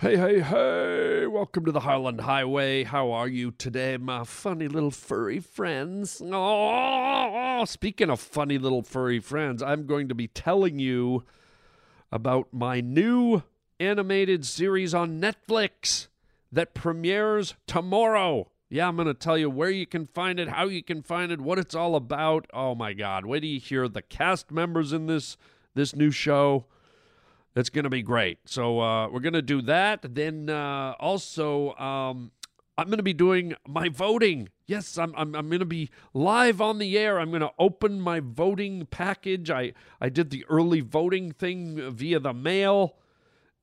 Hey, hey, hey! Welcome to the Harland Highway. How are you today, my funny little furry friends? Oh, speaking of funny little furry friends, I'm going to be telling you about my new animated series on Netflix that premieres tomorrow. Yeah, I'm going to tell you where you can find it, how you can find it, what it's all about. Oh my God! Wait till you hear the cast members in this this new show. It's going to be great. So uh, we're going to do that. Then uh, also, um, I'm going to be doing my voting. Yes, I'm, I'm, I'm going to be live on the air. I'm going to open my voting package. I, I did the early voting thing via the mail,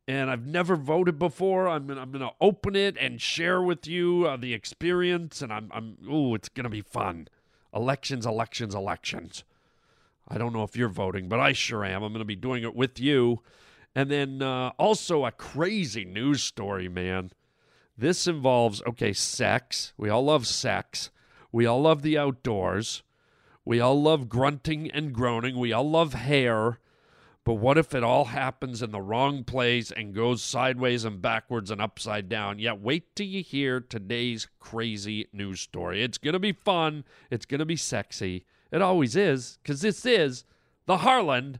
and I've never voted before. I'm going I'm gonna open it and share with you uh, the experience, and I'm, I'm ooh, it's to be fun. Elections, elections, elections. I don't know if you're voting, but I sure am. I'm to be doing it with you. And then uh, also a crazy news story, man. This involves, okay, sex. We all love sex. We all love the outdoors. We all love grunting and groaning. We all love hair. But what if it all happens in the wrong place and goes sideways and backwards and upside down? Yeah, wait till you hear today's crazy news story. It's going to be fun. It's going to be sexy. It always is, because this is the Harland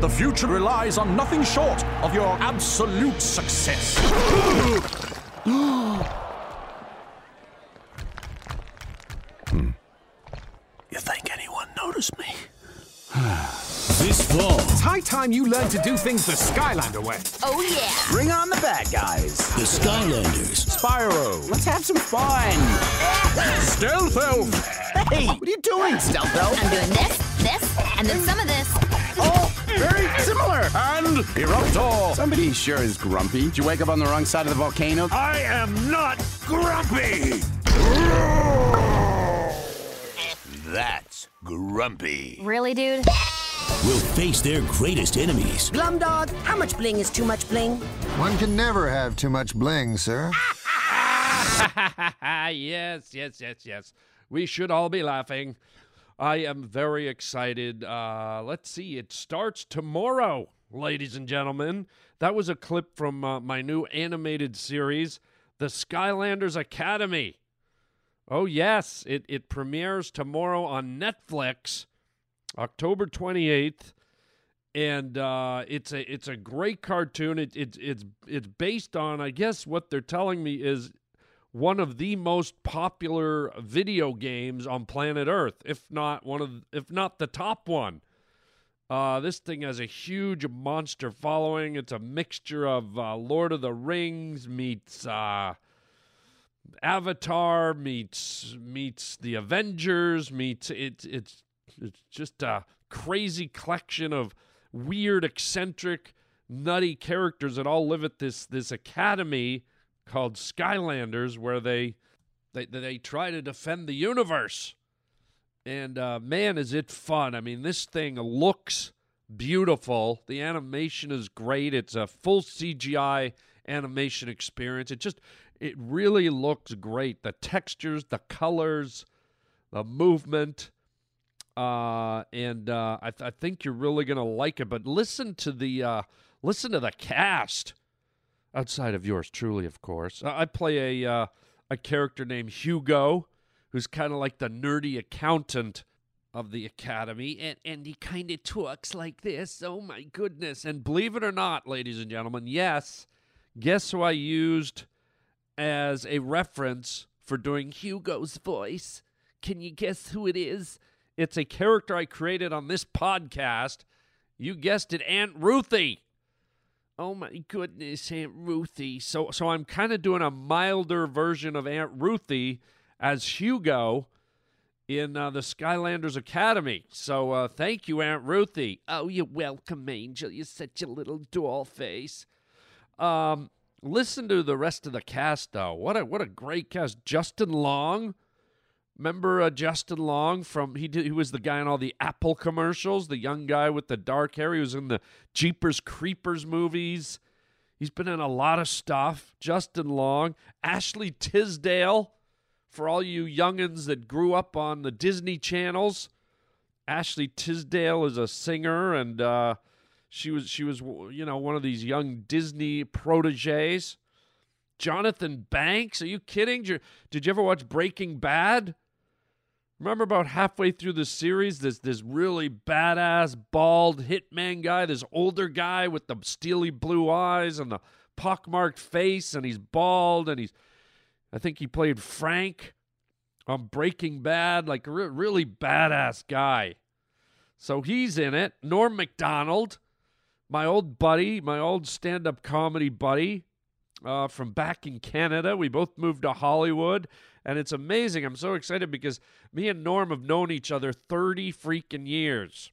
The future relies on nothing short of your absolute success. hmm. You think anyone noticed me? this fall, It's high time you learned to do things the Skylander way. Oh, yeah. Bring on the bad guys. the Skylanders. Spyro. Let's have some fun. Stealth Elf! Hey, what are you doing, Stealth Elf? I'm doing this, this, and then some of this. Very similar. And Eruptor! Somebody sure is grumpy. Did you wake up on the wrong side of the volcano? I am not grumpy! That's grumpy. Really, dude? Will face their greatest enemies. Glumdog, how much bling is too much bling? One can never have too much bling, sir. yes, yes, yes, yes. We should all be laughing. I am very excited. Uh, let's see, it starts tomorrow, ladies and gentlemen. That was a clip from uh, my new animated series, The Skylanders Academy. Oh, yes, it, it premieres tomorrow on Netflix, October 28th. And uh, it's a it's a great cartoon. It, it it's it's based on I guess what they're telling me is one of the most popular video games on planet Earth, if not one of, if not the top one. Uh, this thing has a huge monster following. It's a mixture of uh, Lord of the Rings meets uh, Avatar meets meets the Avengers meets it's it's it's just a crazy collection of weird, eccentric, nutty characters that all live at this this academy called Skylanders, where they they they try to defend the universe. And uh, man, is it fun! I mean, this thing looks beautiful. The animation is great. It's a full CGI animation experience. It just it really looks great. The textures, the colors, the movement. Uh, and uh, I, th- I think you're really gonna like it. But listen to the uh, listen to the cast outside of yours truly, of course. I I play a uh, a character named Hugo, who's kind of like the nerdy accountant of the academy, and and he kind of talks like this. Oh my goodness! And believe it or not, ladies and gentlemen, yes, guess who I used as a reference for doing Hugo's voice. Can you guess who it is? It's a character I created on this podcast. You guessed it, Aunt Ruthie. Oh my goodness, Aunt Ruthie. So so I'm kind of doing a milder version of Aunt Ruthie as Hugo in uh, the Skylanders Academy. So uh, thank you, Aunt Ruthie. Oh, you're welcome, Angel. You're such a little doll face. Um, listen to the rest of the cast, though. What a what a great cast. Justin Long. Remember uh, Justin Long from he did, he was the guy in all the Apple commercials, the young guy with the dark hair. He was in the Jeepers Creepers movies. He's been in a lot of stuff. Justin Long, Ashley Tisdale, for all you youngins that grew up on the Disney channels. Ashley Tisdale is a singer, and uh, she was she was you know one of these young Disney proteges. Jonathan Banks, are you kidding? Did you, did you ever watch Breaking Bad? Remember about halfway through the series, this this really badass bald hitman guy, this older guy with the steely blue eyes and the pockmarked face, and he's bald, and he's, I think he played Frank on Breaking Bad, like a re- really badass guy. So he's in it. Norm Macdonald, my old buddy, my old stand-up comedy buddy uh, from back in Canada. We both moved to Hollywood. And it's amazing. I'm so excited because me and Norm have known each other 30 freaking years.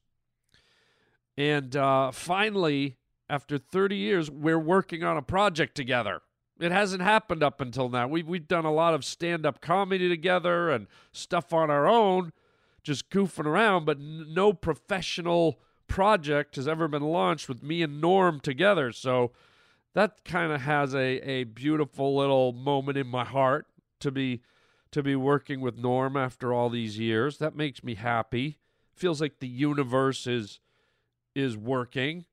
And uh, finally, after 30 years, we're working on a project together. It hasn't happened up until now. We've, we've done a lot of stand up comedy together and stuff on our own, just goofing around, but n- no professional project has ever been launched with me and Norm together. So that kind of has a, a beautiful little moment in my heart to be to be working with Norm after all these years. That makes me happy. Feels like the universe is is working.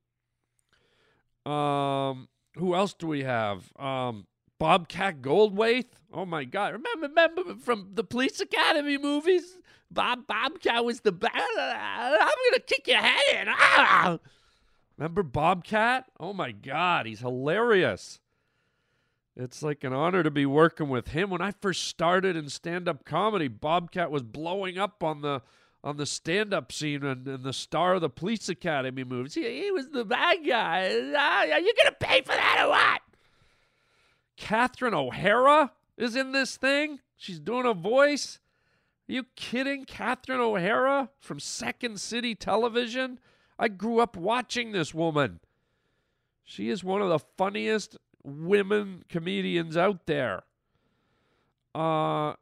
Um, who else do we have? Um, Bobcat Goldthwait. Oh my God! Remember, remember from the Police Academy movies? Bob Bobcat was the bad. I'm gonna kick your head in. Ah! Remember Bobcat? Oh my God, he's hilarious. It's like an honor to be working with him. When I first started in stand-up comedy, Bobcat was blowing up on the on the stand-up scene and, and the star of the Police Academy movies. He, he was the bad guy. Ah, are you gonna pay for that or what? Catherine O'Hara is in this thing. She's doing a voice. Are you kidding? Catherine O'Hara from Second City Television. I grew up watching this woman. She is one of the funniest women comedians out there. Uh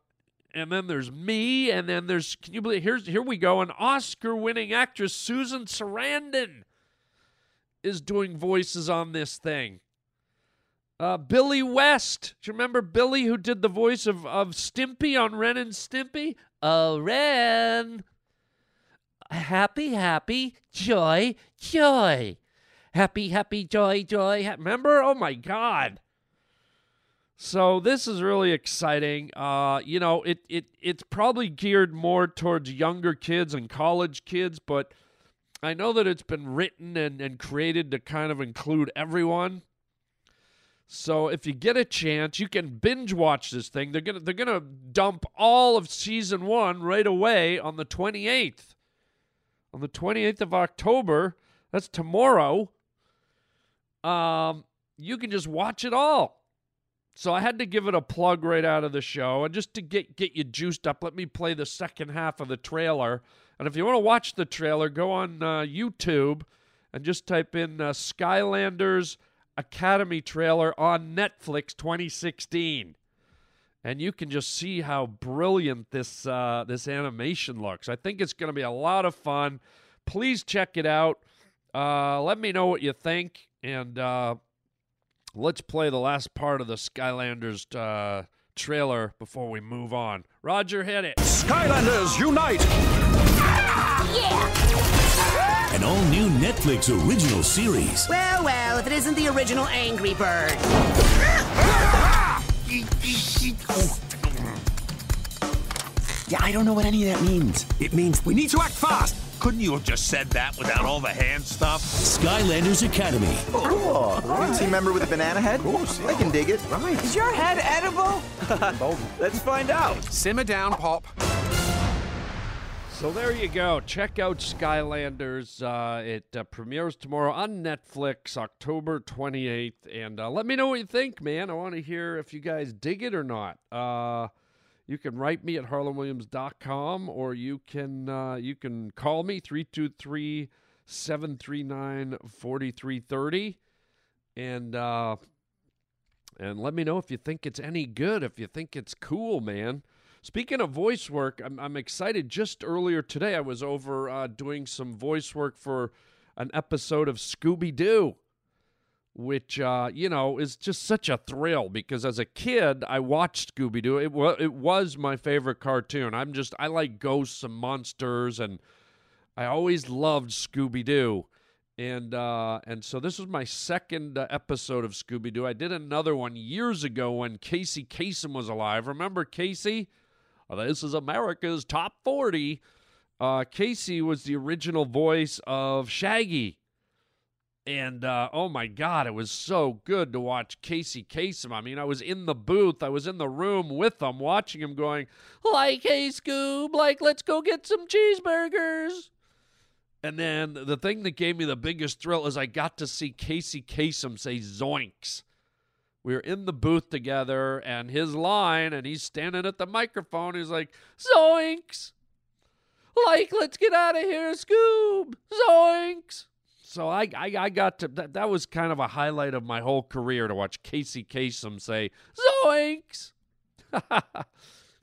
and then there's me, and then there's can you believe here's here we go, an Oscar winning actress, Susan Sarandon, is doing voices on this thing. Uh, Billy West. Do you remember Billy who did the voice of, of Stimpy on Ren and Stimpy? Oh, Ren. Happy, happy, joy, joy. Happy, happy, joy, joy. Remember? Oh my God. So this is really exciting. Uh, you know, it it it's probably geared more towards younger kids and college kids, but I know that it's been written and, and created to kind of include everyone. So if you get a chance, you can binge watch this thing. They're gonna they're gonna dump all of season one right away on the twenty eighth. On the twenty eighth of October, that's tomorrow. Um, you can just watch it all. So I had to give it a plug right out of the show, and just to get get you juiced up, let me play the second half of the trailer. And if you want to watch the trailer, go on uh, YouTube and just type in uh, Skylanders Academy trailer on Netflix 2016, and you can just see how brilliant this uh, this animation looks. I think it's going to be a lot of fun. Please check it out. Uh, let me know what you think, and uh, let's play the last part of the Skylanders uh, trailer before we move on. Roger, hit it. Skylanders Unite! An all new Netflix original series. Well, well, if it isn't the original Angry Bird. Yeah, I don't know what any of that means. It means we need to act fast. Couldn't you have just said that without all the hand stuff? Skylanders Academy. Oh, cool. Team member with a banana head? Oh, I can dig it. Right. Is your head edible? Let's find out. Simmer down, Pop. So there you go. Check out Skylanders. Uh, it uh, premieres tomorrow on Netflix, October 28th. And uh, let me know what you think, man. I want to hear if you guys dig it or not. Uh, you can write me at harlandwilliams.com or you can uh, you can call me 323 739 4330 and uh, and let me know if you think it's any good, if you think it's cool, man. Speaking of voice work, I'm, I'm excited. Just earlier today, I was over uh, doing some voice work for an episode of Scooby Doo, which, uh, you know, is just such a thrill because as a kid, I watched Scooby Doo. It, wa- it was my favorite cartoon. I'm just, I like ghosts and monsters, and I always loved Scooby Doo. And uh, and so this was my second uh, episode of Scooby Doo. I did another one years ago when Casey Kasem was alive. Remember Casey? This is America's Top 40. Uh, Casey was the original voice of Shaggy. And uh, oh my God, it was so good to watch Casey Kasem. I mean, I was in the booth, I was in the room with him, watching him going, like, hey, Scoob, like, let's go get some cheeseburgers. And then the thing that gave me the biggest thrill is I got to see Casey Kasem say zoinks. We were in the booth together and his line, and he's standing at the microphone. He's like, zoinks. Like, let's get out of here, Scoob. Zoinks. So I, I, I got to, that, that was kind of a highlight of my whole career to watch Casey Kasem say, zoinks.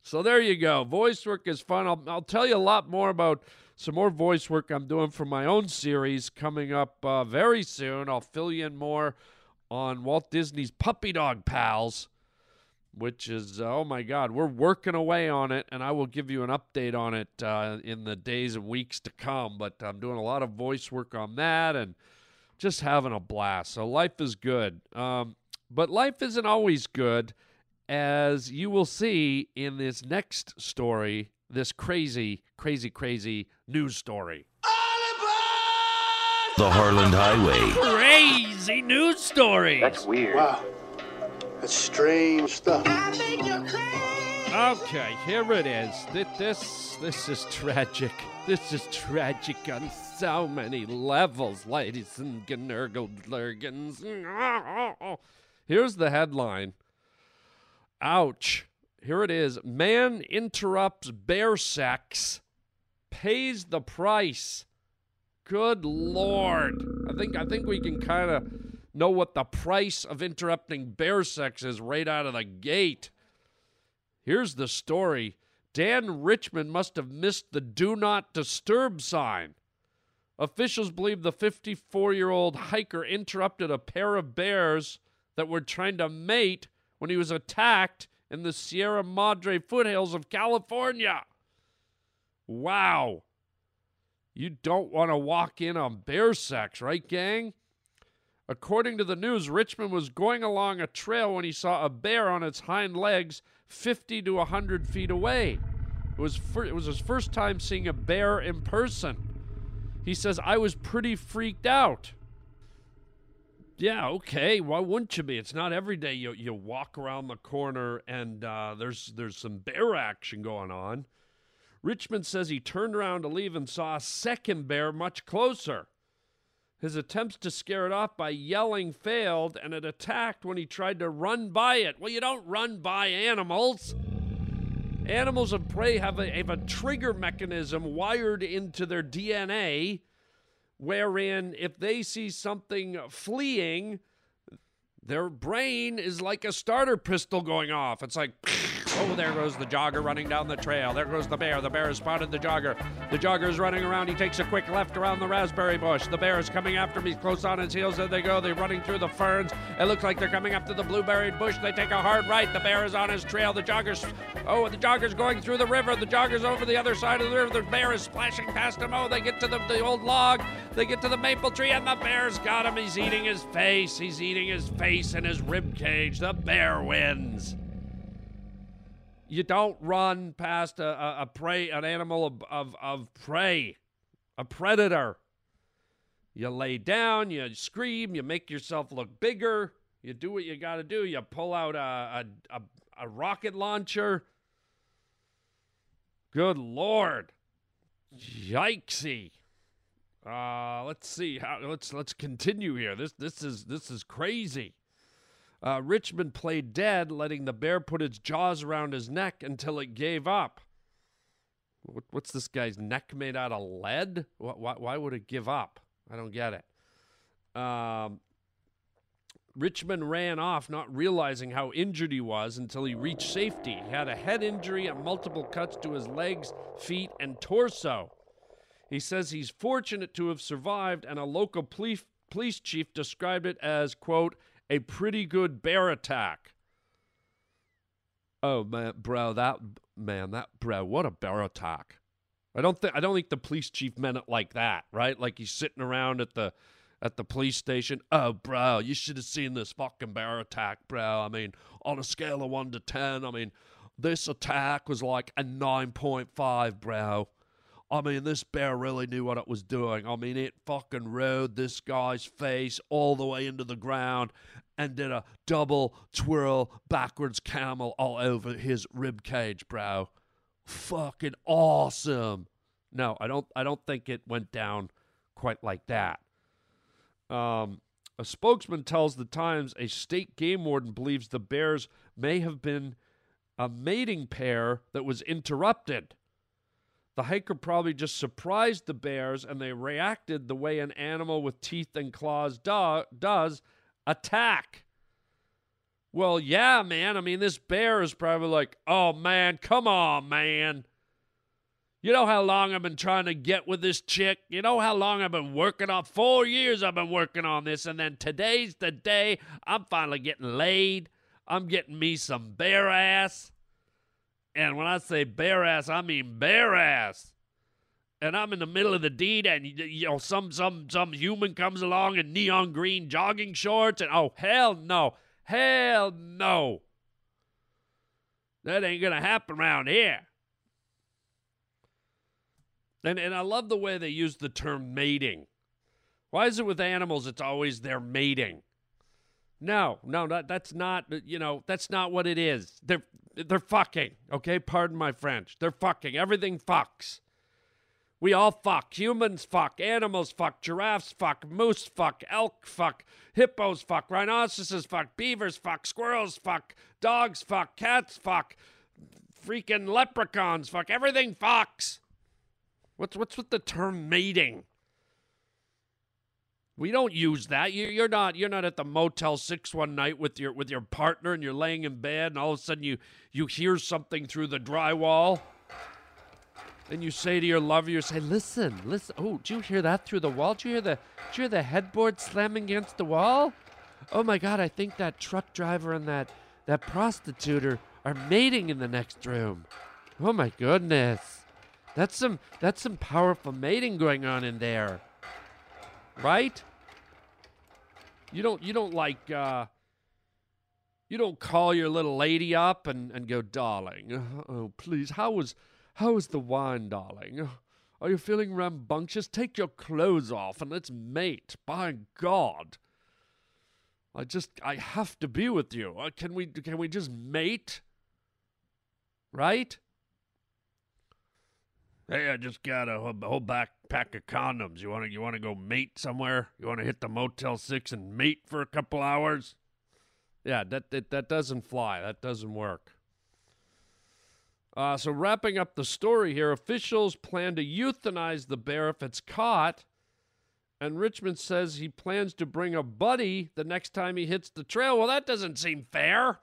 so there you go. Voice work is fun. I'll, I'll tell you a lot more about some more voice work I'm doing for my own series coming up uh, very soon. I'll fill you in more on Walt Disney's Puppy Dog Pals, which is, uh, oh my God, we're working away on it, and I will give you an update on it uh, in the days and weeks to come. But I'm doing a lot of voice work on that and just having a blast. So life is good. Um, but life isn't always good, as you will see in this next story, this crazy, crazy, crazy news story. The Harland Highway. Crazy news story. That's weird. Wow. That's strange stuff. Okay, here it is. This this is tragic. This is tragic on so many levels, ladies and gnurgle-lurgans. Here's the headline. Ouch. Here it is. Man interrupts bear sex, pays the price. Good lord. I think I think we can kind of know what the price of interrupting bear sex is right out of the gate. Here's the story. Dan Richmond must have missed the do not disturb sign. Officials believe the 54 year old hiker interrupted a pair of bears that were trying to mate when he was attacked in the Sierra Madre foothills of California. Wow. You don't want to walk in on bear sex, right, gang? According to the news, Richmond was going along a trail when he saw a bear on its hind legs 50 to 100 feet away. It was, fir- it was his first time seeing a bear in person. He says, I was pretty freaked out. Yeah, okay. Why wouldn't you be? It's not every day you, you walk around the corner and uh, there's there's some bear action going on. Richmond says he turned around to leave and saw a second bear much closer. His attempts to scare it off by yelling failed, and it attacked when he tried to run by it. Well, you don't run by animals. Animals of prey have a, have a trigger mechanism wired into their DNA, wherein if they see something fleeing, their brain is like a starter pistol going off. It's like, oh, there goes the jogger running down the trail. There goes the bear. The bear has spotted the jogger. The jogger is running around. He takes a quick left around the raspberry bush. The bear is coming after me, close on his heels. There they go. They're running through the ferns. It looks like they're coming up to the blueberry bush. They take a hard right. The bear is on his trail. The jogger's, oh, the jogger's going through the river. The jogger's over the other side of the river. The bear is splashing past him. Oh, they get to the, the old log. They get to the maple tree, and the bear's got him. He's eating his face. He's eating his face and his rib cage. The bear wins. You don't run past a, a, a prey, an animal of, of, of prey, a predator. You lay down, you scream, you make yourself look bigger, you do what you got to do. You pull out a, a, a, a rocket launcher. Good Lord. Yikesy. Uh, let's see how let's let's continue here. This this is this is crazy. Uh, Richmond played dead, letting the bear put its jaws around his neck until it gave up. What, what's this guy's neck made out of lead? Why, why, why would it give up? I don't get it. Um, Richmond ran off, not realizing how injured he was until he reached safety. He had a head injury and multiple cuts to his legs, feet, and torso. He says he's fortunate to have survived, and a local police, police chief described it as, quote, a pretty good bear attack. Oh man, bro, that man, that bro, what a bear attack! I don't think I don't think the police chief meant it like that, right? Like he's sitting around at the at the police station. Oh, bro, you should have seen this fucking bear attack, bro. I mean, on a scale of one to ten, I mean, this attack was like a nine point five, bro. I mean, this bear really knew what it was doing. I mean, it fucking rode this guy's face all the way into the ground and did a double twirl backwards camel all over his rib cage, bro. Fucking awesome. No, I don't I don't think it went down quite like that. Um, a spokesman tells the Times a state game warden believes the bears may have been a mating pair that was interrupted. The hiker probably just surprised the bears and they reacted the way an animal with teeth and claws do- does attack. Well, yeah, man. I mean, this bear is probably like, oh, man, come on, man. You know how long I've been trying to get with this chick? You know how long I've been working on? Four years I've been working on this, and then today's the day I'm finally getting laid. I'm getting me some bear ass. And when I say bear ass, I mean bear ass. And I'm in the middle of the deed, and you know some some some human comes along in neon green jogging shorts, and oh hell no, hell no, that ain't gonna happen around here. And and I love the way they use the term mating. Why is it with animals it's always they're mating? No, no, that, that's not you know, that's not what it is. They're they're fucking, okay? Pardon my French. They're fucking. Everything fucks. We all fuck. Humans fuck. Animals fuck. Giraffes fuck. Moose fuck. Elk fuck. Hippos fuck. Rhinoceroses fuck. Beavers fuck. Squirrels fuck. Dogs fuck. Cats fuck. Freaking leprechauns fuck. Everything fucks. What's what's with the term mating? We don't use that. You're, not you're not at the Motel Six one night with your with your partner, and you're laying in bed, and all of a sudden you you hear something through the drywall, and you say to your lover, you say, "Listen, listen. Oh, do you hear that through the wall? Do you hear the did you hear the headboard slamming against the wall? Oh my God, I think that truck driver and that that prostitute are, are mating in the next room. Oh my goodness, that's some that's some powerful mating going on in there, right?" You don't you don't like uh you don't call your little lady up and, and go, darling, oh please, how was how was the wine, darling? Are you feeling rambunctious? Take your clothes off and let's mate. By God. I just I have to be with you. Uh, can we can we just mate? Right? Hey, I just got a whole, whole backpack of condoms. You want to you want to go mate somewhere? You want to hit the Motel Six and mate for a couple hours? Yeah, that that, that doesn't fly. That doesn't work. Uh, so wrapping up the story here, officials plan to euthanize the bear if it's caught, and Richmond says he plans to bring a buddy the next time he hits the trail. Well, that doesn't seem fair.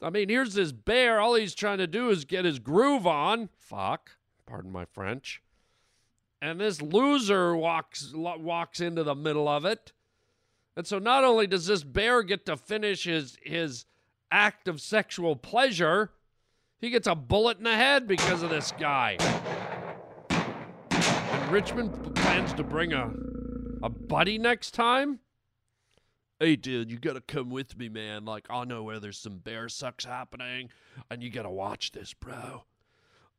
I mean, here's this bear. All he's trying to do is get his groove on. Fuck. Pardon my French. And this loser walks walks into the middle of it. And so not only does this bear get to finish his his act of sexual pleasure, he gets a bullet in the head because of this guy. And Richmond plans to bring a a buddy next time hey dude you gotta come with me man like i know where there's some bear sucks happening and you gotta watch this bro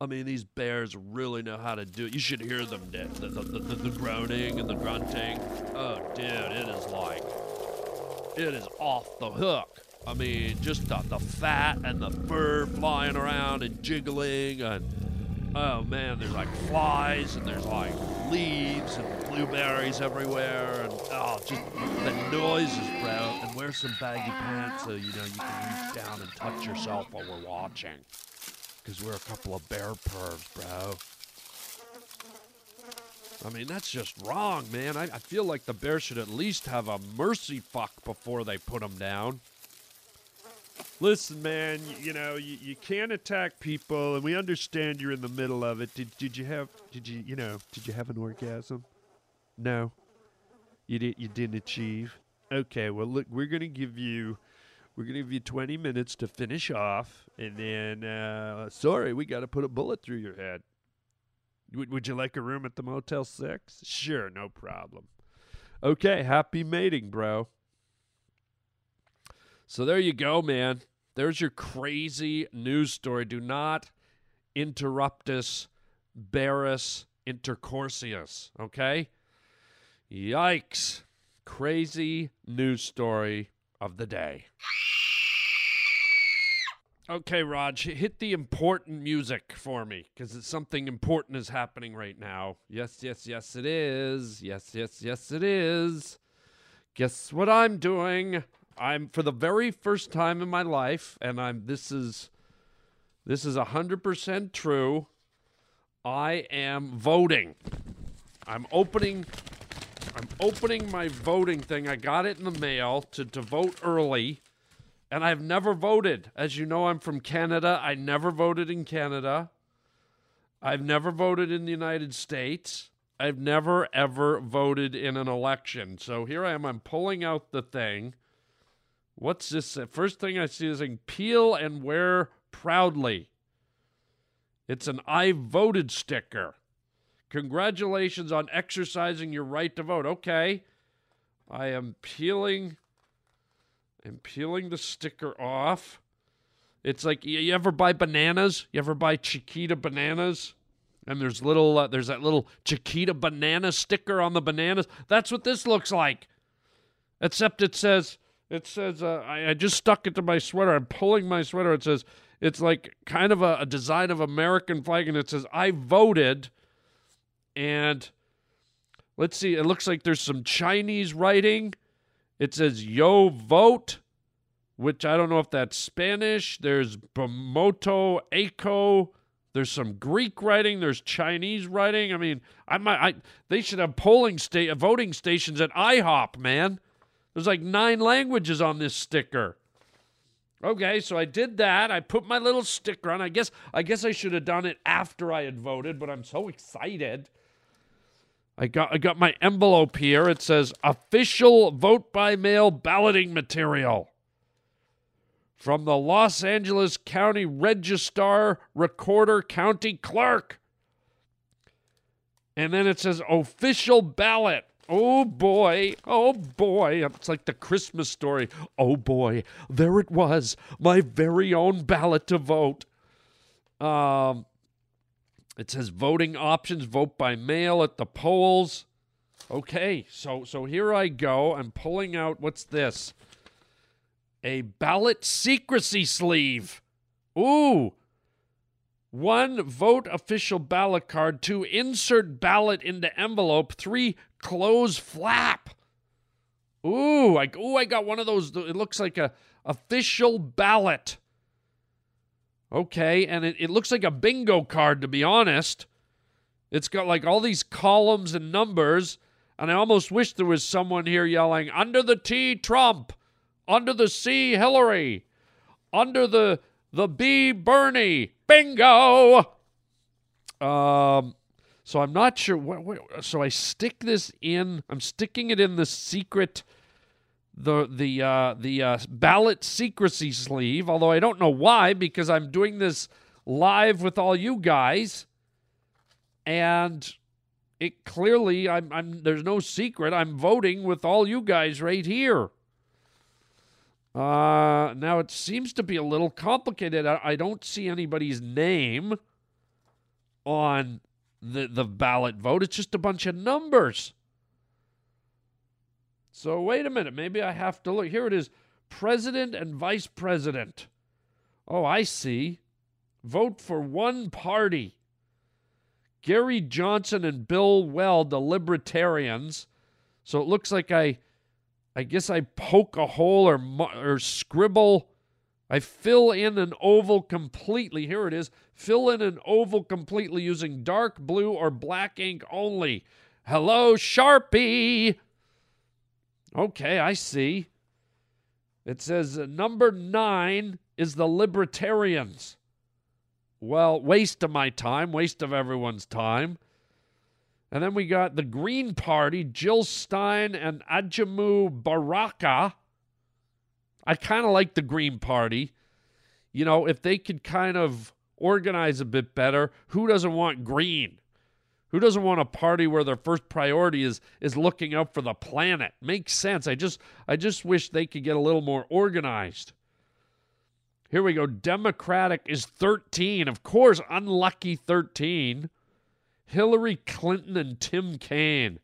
I mean, these bears really know how to do it. You should hear them, the, the, the, the, groaning and the grunting. Oh, dude, it is like, it is off the hook. I mean, just the, the fat and the fur flying around and jiggling and oh man, there's like flies and there's like leaves and blueberries everywhere and oh, just the noises, bro. And wear some baggy pants so you know you can reach down and touch yourself while we're watching. Because we're a couple of bear pervs, bro. I mean, that's just wrong, man. I, I feel like the bear should at least have a mercy fuck before they put him down. Listen, man, you, you know, you, you can't attack people, and we understand you're in the middle of it. Did, did you have, did you, you know, did you have an orgasm? No. You, did, you didn't achieve? Okay, well, look, we're going to give you, we're going to give you 20 minutes to finish off, and then, uh, sorry, we got to put a bullet through your head. Would, you like a room at the Motel 6? Sure, no problem. Okay, happy mating, bro. So there you go, man. There's your crazy news story. Do not interrupt us, Barris intercourseus, okay? Yikes. Crazy news story of the day. Okay, Raj, hit the important music for me because something important is happening right now. Yes, yes, yes, it is. Yes, yes, yes, it is. Guess what I'm doing? I'm for the very first time in my life, and I'm this is this is hundred percent true. I am voting. I'm opening I'm opening my voting thing. I got it in the mail to, to vote early. And I've never voted. As you know, I'm from Canada. I never voted in Canada. I've never voted in the United States. I've never, ever voted in an election. So here I am. I'm pulling out the thing. What's this? First thing I see is peel and wear proudly. It's an I voted sticker. Congratulations on exercising your right to vote. Okay. I am peeling I'm peeling the sticker off. It's like you, ever buy bananas? You ever buy Chiquita bananas? And there's little uh, there's that little Chiquita banana sticker on the bananas. That's what this looks like. Except it says it says uh, I, I just stuck it to my sweater. I'm pulling my sweater. It says it's like kind of a, a design of American flag, and it says I voted. And let's see, it looks like there's some Chinese writing. It says Yo Vote, which I don't know if that's Spanish. There's Bomoto Eco. There's some Greek writing. There's Chinese writing. I mean, I might. I they should have polling state voting stations at IHOP, man. There's like nine languages on this sticker. Okay, so I did that. I put my little sticker on. I guess I guess I should have done it after I had voted, but I'm so excited. I got I got my envelope here. It says official vote by mail balloting material from the Los Angeles County Registrar Recorder County Clerk. And then it says official ballot. Oh boy, oh boy. It's like the Christmas story. Oh boy, there it was, my very own ballot to vote. Um, it says voting options, vote by mail at the polls. Okay, so so here I go. I'm pulling out what's this? A ballot secrecy sleeve. Ooh. One vote official ballot card, two insert ballot into envelope, three close flap. Ooh, I ooh, I got one of those. It looks like a official ballot. Okay, and it, it looks like a bingo card, to be honest. It's got like all these columns and numbers, and I almost wish there was someone here yelling, under the T, Trump, under the C, Hillary, under the the B, Bernie, bingo. Um, so I'm not sure. What, what, so I stick this in. I'm sticking it in the secret the the uh, the uh, ballot secrecy sleeve. Although I don't know why, because I'm doing this live with all you guys, and it clearly I'm, I'm there's no secret. I'm voting with all you guys right here. Uh, now it seems to be a little complicated. I, I don't see anybody's name. on the, the ballot vote. It's just a bunch of numbers. So wait a minute. Maybe I have to look. Here it is President and Vice President. Oh, I see. Vote for one party. Gary Johnson and Bill Weld, the Libertarians. So it looks like I, I guess I poke a hole or or scribble. I fill in an oval completely. Here it is. Fill in an oval completely using dark blue or black ink only. Hello, Sharpie. Okay, I see. It says uh, number nine is the Libertarians. Well, waste of my time, waste of everyone's time. And then we got the Green Party, Jill Stein and Ajamu Baraka. I kind of like the Green Party. You know, if they could kind of organize a bit better, who doesn't want green? Who doesn't want a party where their first priority is is looking out for the planet? Makes sense. I just I just wish they could get a little more organized. Here we go. Democratic is 13. Of course, unlucky 13. Hillary Clinton and Tim Kaine.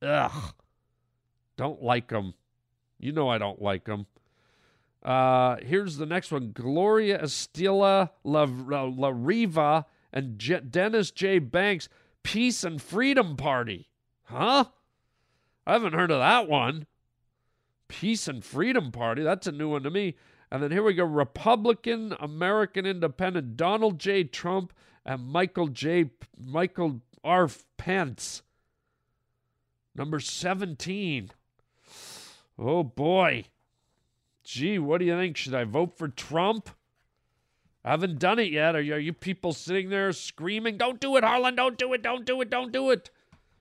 Ugh. Don't like them. You know I don't like them. Uh, here's the next one Gloria Estela La, La, La Riva and J- Dennis J. Banks, Peace and Freedom Party. Huh? I haven't heard of that one. Peace and Freedom Party. That's a new one to me. And then here we go Republican American Independent Donald J. Trump and Michael J. Michael R. Pence. Number 17. Oh boy. Gee, what do you think? Should I vote for Trump? I haven't done it yet. Are you, are you people sitting there screaming, Don't do it, Harland, don't do it, don't do it, don't do it?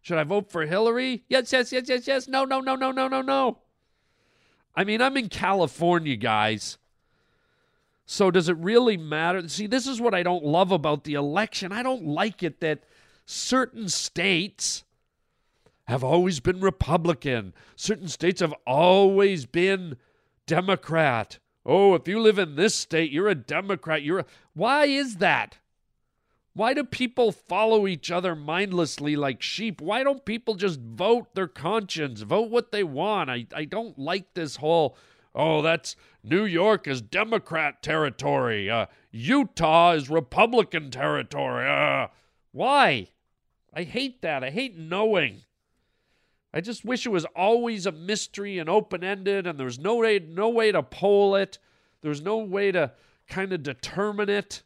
Should I vote for Hillary? Yes, yes, yes, yes, yes. No, no, no, no, no, no, no. I mean, I'm in California, guys. So does it really matter? See, this is what I don't love about the election. I don't like it that certain states have always been Republican. Certain states have always been Democrat. Oh, if you live in this state, you're a Democrat. You're a... Why is that? Why do people follow each other mindlessly like sheep? Why don't people just vote their conscience, vote what they want? I, I don't like this whole, oh, that's New York is Democrat territory, uh, Utah is Republican territory. Uh, why? I hate that. I hate knowing. I just wish it was always a mystery and open ended, and there was no way, no way to poll it. There was no way to kind of determine it.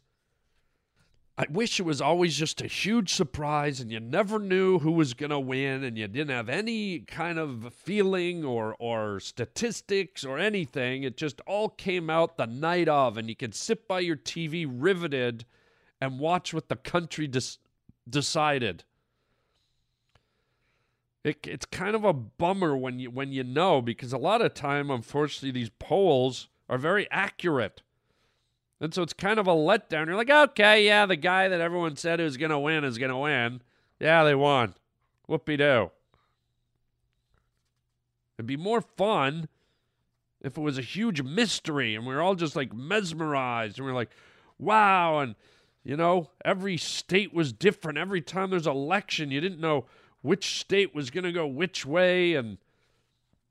I wish it was always just a huge surprise and you never knew who was going to win and you didn't have any kind of feeling or, or statistics or anything. It just all came out the night of and you could sit by your TV riveted and watch what the country des- decided. It, it's kind of a bummer when you when you know because a lot of time unfortunately these polls are very accurate. And so it's kind of a letdown. You're like, okay, yeah, the guy that everyone said was going to win is going to win. Yeah, they won. Whoopie doo. It'd be more fun if it was a huge mystery and we are all just like mesmerized and we are like, wow. And, you know, every state was different. Every time there's election, you didn't know which state was going to go which way. And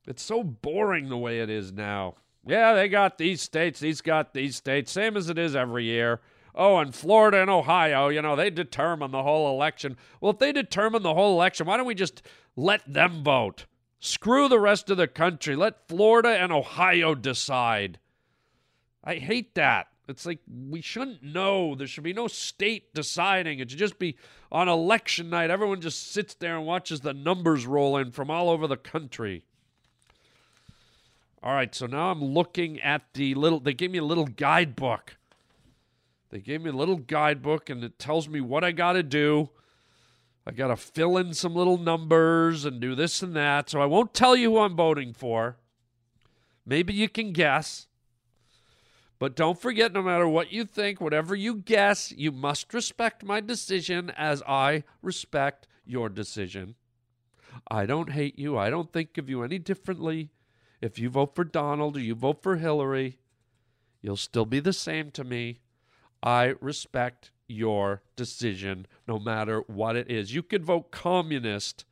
it's so boring the way it is now. Yeah, they got these states, these got these states, same as it is every year. Oh, and Florida and Ohio, you know, they determine the whole election. Well, if they determine the whole election, why don't we just let them vote? Screw the rest of the country. Let Florida and Ohio decide. I hate that. It's like we shouldn't know. There should be no state deciding. It should just be on election night. Everyone just sits there and watches the numbers roll in from all over the country. All right, so now I'm looking at the little, they gave me a little guidebook. They gave me a little guidebook and it tells me what I got to do. I got to fill in some little numbers and do this and that. So I won't tell you who I'm voting for. Maybe you can guess. But don't forget, no matter what you think, whatever you guess, you must respect my decision as I respect your decision. I don't hate you. I don't think of you any differently. If you vote for Donald or you vote for Hillary, you'll still be the same to me. I respect your decision, no matter what it is. You could vote communist,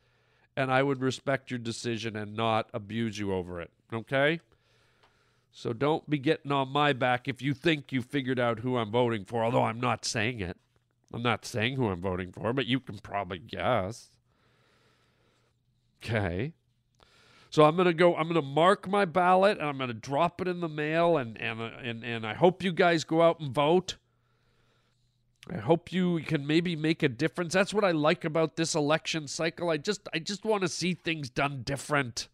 and I would respect your decision and not abuse you over it. Okay? So don't be getting on my back if you think you figured out who I'm voting for, although I'm not saying it. I'm not saying who I'm voting for, but you can probably guess. Okay. So I'm gonna go. I'm gonna mark my ballot, and I'm gonna drop it in the mail, and and and and I hope you guys go out and vote. I hope you can maybe make a difference. That's what I like about this election cycle. I just I just want to see things done different.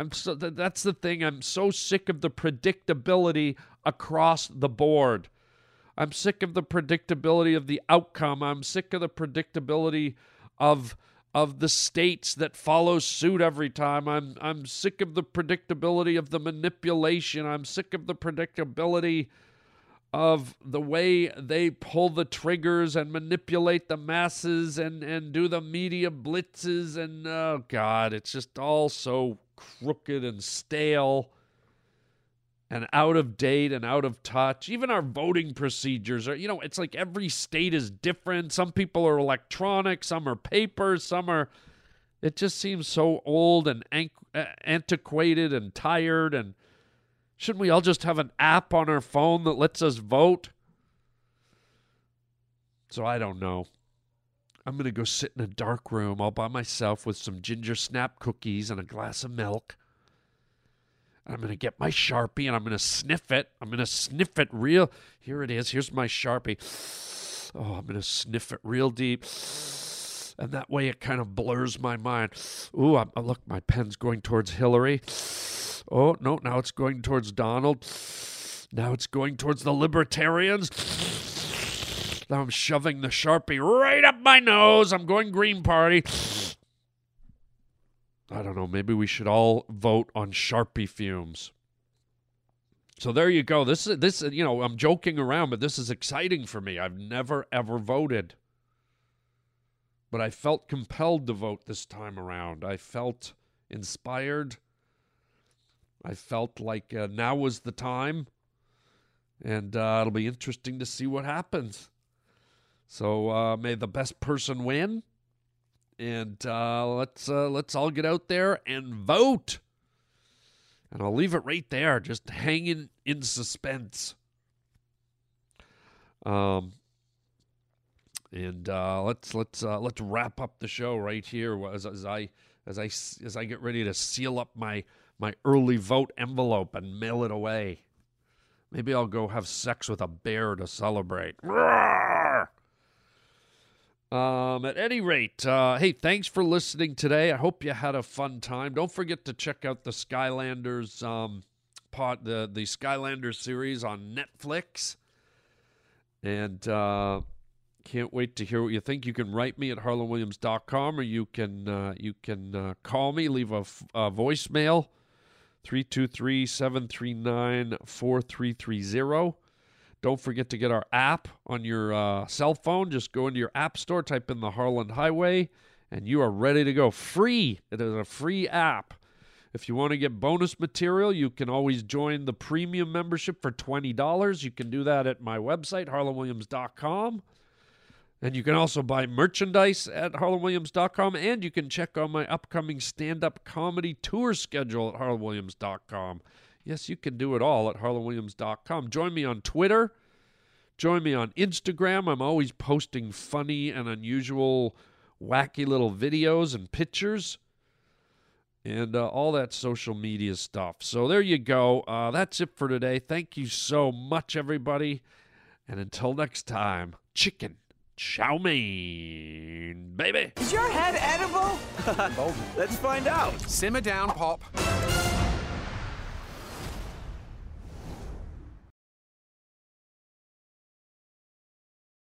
I'm so that's the thing. I'm so sick of the predictability across the board. I'm sick of the predictability of the outcome. I'm sick of the predictability of of the states that follow suit every time. I'm I'm sick of the predictability of the manipulation. I'm sick of the predictability of the way they pull the triggers and manipulate the masses and and do the media blitzes and oh god, it's just all so crooked and stale and out of date and out of touch. Even our voting procedures are, you know, it's like every state is different. Some people are electronic, some are paper, some are. It just seems so old and uh, antiquated and tired. And shouldn't we all just have an app on our phone that lets us vote? So I don't know. I'm going to go sit in a dark room all by myself with some ginger snap cookies and a glass of milk. I'm going to get my Sharpie and I'm going to sniff it. I'm going to sniff it real. Here it is. Here's my Sharpie. Oh, I'm going to sniff it real deep. And that way it kind of blurs my mind. Ooh, I'm, oh, look, my pen's going towards Hillary. Oh, no, now it's going towards Donald. Now it's going towards the libertarians. Now I'm shoving the Sharpie right up my nose. I'm going Green Party. I don't know, maybe we should all vote on Sharpie fumes. So there you go. This is this you know, I'm joking around, but this is exciting for me. I've never ever voted. But I felt compelled to vote this time around. I felt inspired. I felt like uh, now was the time. And uh, it'll be interesting to see what happens. So uh, may the best person win and uh, let's uh, let's all get out there and vote. And I'll leave it right there, just hanging in suspense. Um, and uh, let's let's uh, let's wrap up the show right here as, as I as I as I get ready to seal up my my early vote envelope and mail it away. Maybe I'll go have sex with a bear to celebrate. Um, at any rate, uh, hey, thanks for listening today. I hope you had a fun time. Don't forget to check out the Skylanders um, pot, the the Skylanders series on Netflix, and uh, can't wait to hear what you think. You can write me at harlandwilliams.com or you can uh, you can uh, call me, leave a, a voicemail 323 739 4330. Don't forget to get our app on your uh, cell phone. Just go into your app store, type in the Harland Highway, and you are ready to go. Free. It is a free app. If you want to get bonus material, you can always join the premium membership for $20. You can do that at my website, harlandwilliams.com. And you can also buy merchandise at harlandwilliams.com. And you can check on my upcoming stand up comedy tour schedule at harlandwilliams.com. Yes, you can do it all at harlandwilliams.com. Join me on Twitter. Join me on Instagram. I'm always posting funny and unusual, wacky little videos and pictures and uh, all that social media stuff. So there you go. Uh, that's it for today. Thank you so much, everybody. And until next time, chicken chow mein, baby. Is your head edible? Let's find out. Simmer down, Pop.